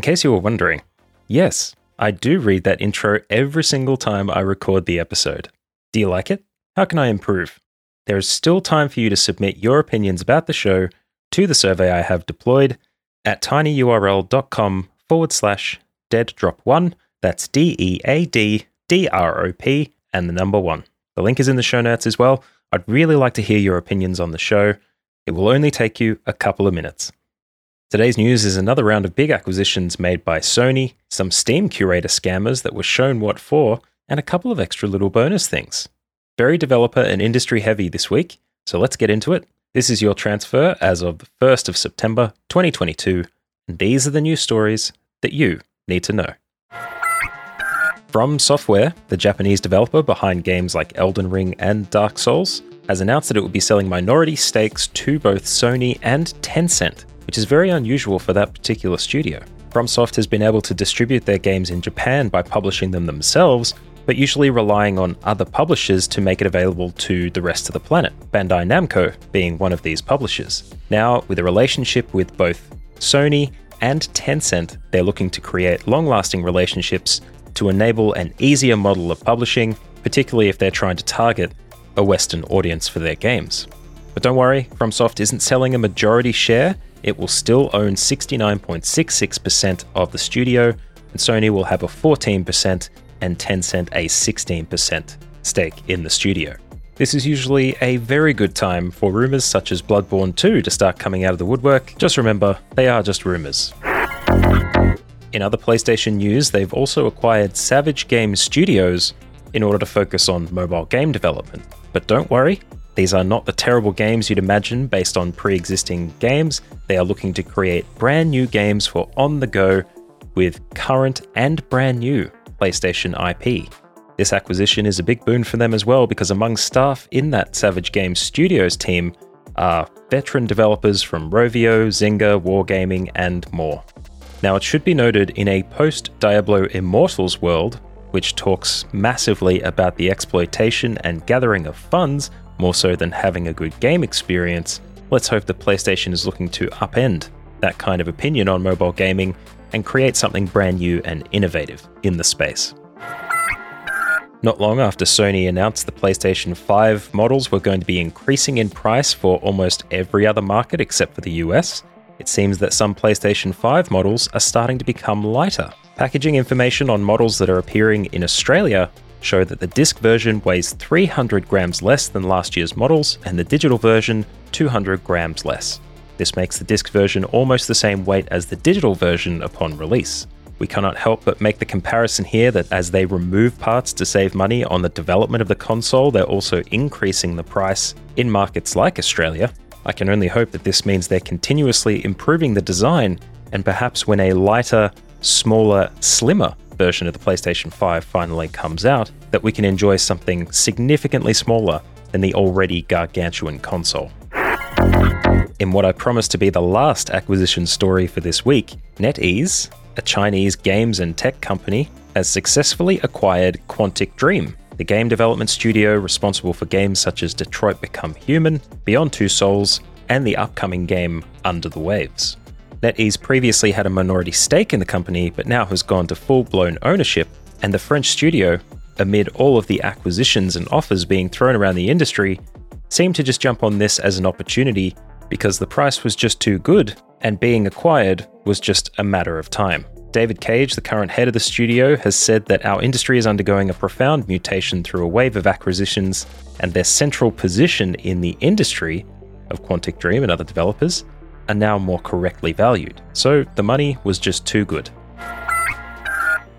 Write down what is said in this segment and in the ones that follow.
In case you were wondering, yes, I do read that intro every single time I record the episode. Do you like it? How can I improve? There is still time for you to submit your opinions about the show to the survey I have deployed at tinyurl.com forward slash dead drop one. That's D E A D D R O P and the number one. The link is in the show notes as well. I'd really like to hear your opinions on the show. It will only take you a couple of minutes. Today's news is another round of big acquisitions made by Sony, some Steam curator scammers that were shown what for, and a couple of extra little bonus things. Very developer and industry heavy this week, so let's get into it. This is your transfer as of the 1st of September 2022, and these are the news stories that you need to know. From Software, the Japanese developer behind games like Elden Ring and Dark Souls, has announced that it will be selling minority stakes to both Sony and Tencent, which is very unusual for that particular studio. FromSoft has been able to distribute their games in Japan by publishing them themselves, but usually relying on other publishers to make it available to the rest of the planet, Bandai Namco being one of these publishers. Now, with a relationship with both Sony and Tencent, they're looking to create long lasting relationships to enable an easier model of publishing, particularly if they're trying to target a Western audience for their games. But don't worry, FromSoft isn't selling a majority share, it will still own 69.66% of the studio, and Sony will have a 14% and Tencent a 16% stake in the studio. This is usually a very good time for rumours such as Bloodborne 2 to start coming out of the woodwork. Just remember, they are just rumours. In other PlayStation news, they've also acquired Savage Games Studios in order to focus on mobile game development. But don't worry, these are not the terrible games you'd imagine based on pre existing games. They are looking to create brand new games for on the go with current and brand new PlayStation IP. This acquisition is a big boon for them as well because among staff in that Savage Games Studios team are veteran developers from Rovio, Zynga, Wargaming, and more. Now, it should be noted in a post Diablo Immortals world, which talks massively about the exploitation and gathering of funds more so than having a good game experience, let's hope the PlayStation is looking to upend that kind of opinion on mobile gaming and create something brand new and innovative in the space. Not long after Sony announced the PlayStation 5 models were going to be increasing in price for almost every other market except for the US, it seems that some PlayStation 5 models are starting to become lighter. Packaging information on models that are appearing in Australia show that the disc version weighs 300 grams less than last year's models and the digital version 200 grams less. This makes the disc version almost the same weight as the digital version upon release. We cannot help but make the comparison here that as they remove parts to save money on the development of the console, they're also increasing the price in markets like Australia. I can only hope that this means they're continuously improving the design, and perhaps when a lighter, smaller, slimmer version of the PlayStation 5 finally comes out, that we can enjoy something significantly smaller than the already gargantuan console. In what I promise to be the last acquisition story for this week, NetEase, a Chinese games and tech company, has successfully acquired Quantic Dream, the game development studio responsible for games such as Detroit Become Human, Beyond Two Souls, and the upcoming game Under the Waves. NetEase previously had a minority stake in the company, but now has gone to full blown ownership, and the French studio, amid all of the acquisitions and offers being thrown around the industry, seemed to just jump on this as an opportunity because the price was just too good, and being acquired was just a matter of time. David Cage, the current head of the studio, has said that our industry is undergoing a profound mutation through a wave of acquisitions, and their central position in the industry of Quantic Dream and other developers are now more correctly valued. So the money was just too good.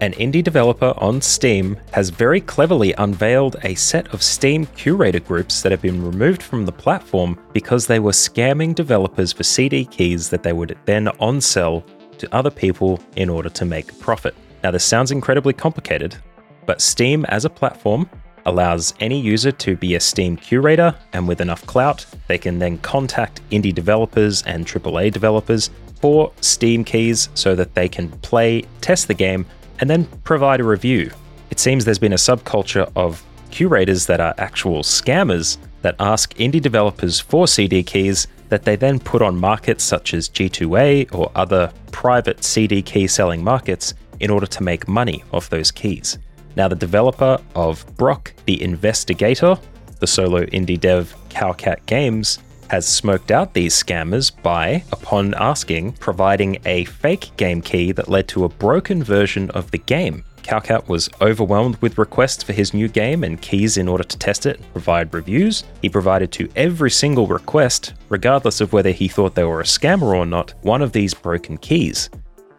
An indie developer on Steam has very cleverly unveiled a set of Steam curator groups that have been removed from the platform because they were scamming developers for CD keys that they would then on sell to other people in order to make a profit. Now, this sounds incredibly complicated, but Steam as a platform allows any user to be a Steam curator, and with enough clout, they can then contact indie developers and AAA developers for Steam keys so that they can play, test the game, and then provide a review. It seems there's been a subculture of curators that are actual scammers that ask indie developers for CD keys that they then put on markets such as G2A or other private CD key selling markets in order to make money off those keys. Now, the developer of Brok the Investigator, the solo indie dev Cowcat Games, has smoked out these scammers by, upon asking, providing a fake game key that led to a broken version of the game. Cowcat was overwhelmed with requests for his new game and keys in order to test it and provide reviews. He provided to every single request, regardless of whether he thought they were a scammer or not, one of these broken keys.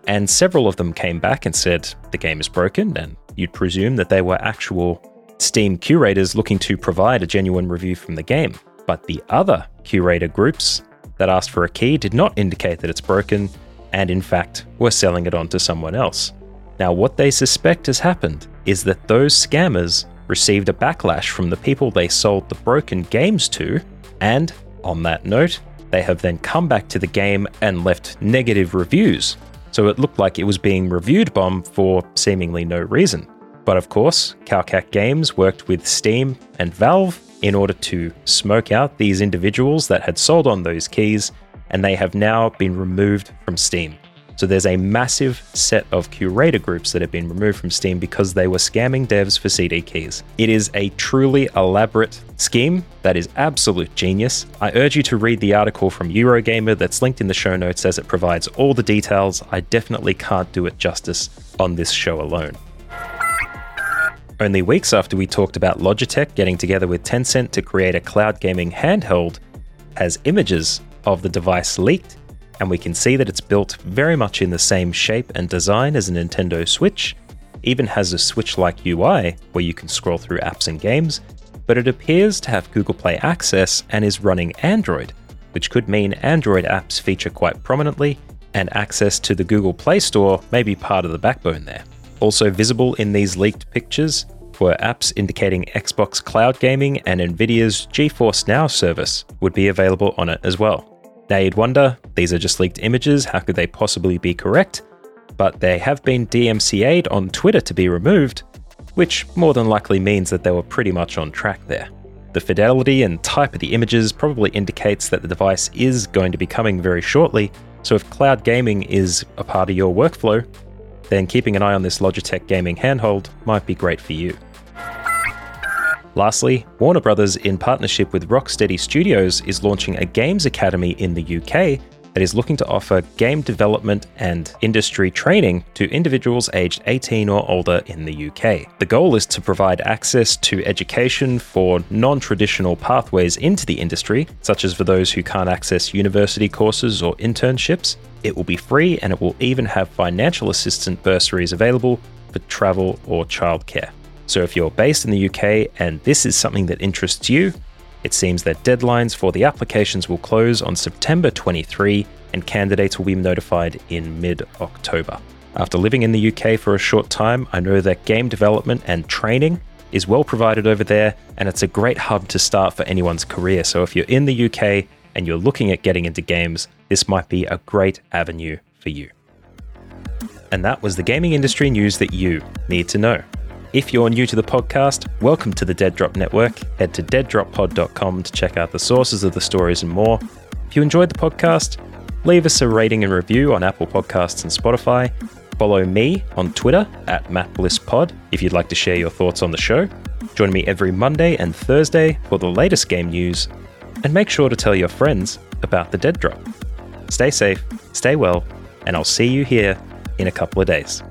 And several of them came back and said the game is broken, and you'd presume that they were actual Steam curators looking to provide a genuine review from the game. But the other curator groups that asked for a key did not indicate that it's broken, and in fact were selling it on to someone else. Now, what they suspect has happened is that those scammers received a backlash from the people they sold the broken games to, and on that note, they have then come back to the game and left negative reviews so it looked like it was being reviewed bomb for seemingly no reason. But of course, Cowcat Games worked with Steam and Valve in order to smoke out these individuals that had sold on those keys, and they have now been removed from Steam. So there's a massive set of curator groups that have been removed from Steam because they were scamming devs for CD keys. It is a truly elaborate scheme that is absolute genius. I urge you to read the article from Eurogamer that's linked in the show notes as it provides all the details. I definitely can't do it justice on this show alone. Only weeks after we talked about Logitech getting together with Tencent to create a cloud gaming handheld, as images of the device leaked and we can see that it's built very much in the same shape and design as a Nintendo Switch, even has a Switch like UI where you can scroll through apps and games, but it appears to have Google Play access and is running Android, which could mean Android apps feature quite prominently, and access to the Google Play Store may be part of the backbone there. Also visible in these leaked pictures were apps indicating Xbox Cloud Gaming and Nvidia's GeForce Now service would be available on it as well. You'd wonder, these are just leaked images, how could they possibly be correct? But they have been DMCA'd on Twitter to be removed, which more than likely means that they were pretty much on track there. The fidelity and type of the images probably indicates that the device is going to be coming very shortly, so if cloud gaming is a part of your workflow, then keeping an eye on this Logitech gaming handheld might be great for you. Lastly, Warner Brothers, in partnership with Rocksteady Studios, is launching a Games Academy in the UK that is looking to offer game development and industry training to individuals aged 18 or older in the UK. The goal is to provide access to education for non traditional pathways into the industry, such as for those who can't access university courses or internships. It will be free and it will even have financial assistance bursaries available for travel or childcare. So if you're based in the UK and this is something that interests you, it seems that deadlines for the applications will close on September 23 and candidates will be notified in mid October. After living in the UK for a short time, I know that game development and training is well provided over there and it's a great hub to start for anyone's career. So if you're in the UK and you're looking at getting into games, this might be a great avenue for you. And that was the gaming industry news that you need to know. If you're new to the podcast, welcome to the Dead Drop Network. Head to deaddroppod.com to check out the sources of the stories and more. If you enjoyed the podcast, leave us a rating and review on Apple Podcasts and Spotify. Follow me on Twitter at MattBlissPod if you'd like to share your thoughts on the show. Join me every Monday and Thursday for the latest game news. And make sure to tell your friends about the Dead Drop. Stay safe, stay well, and I'll see you here in a couple of days.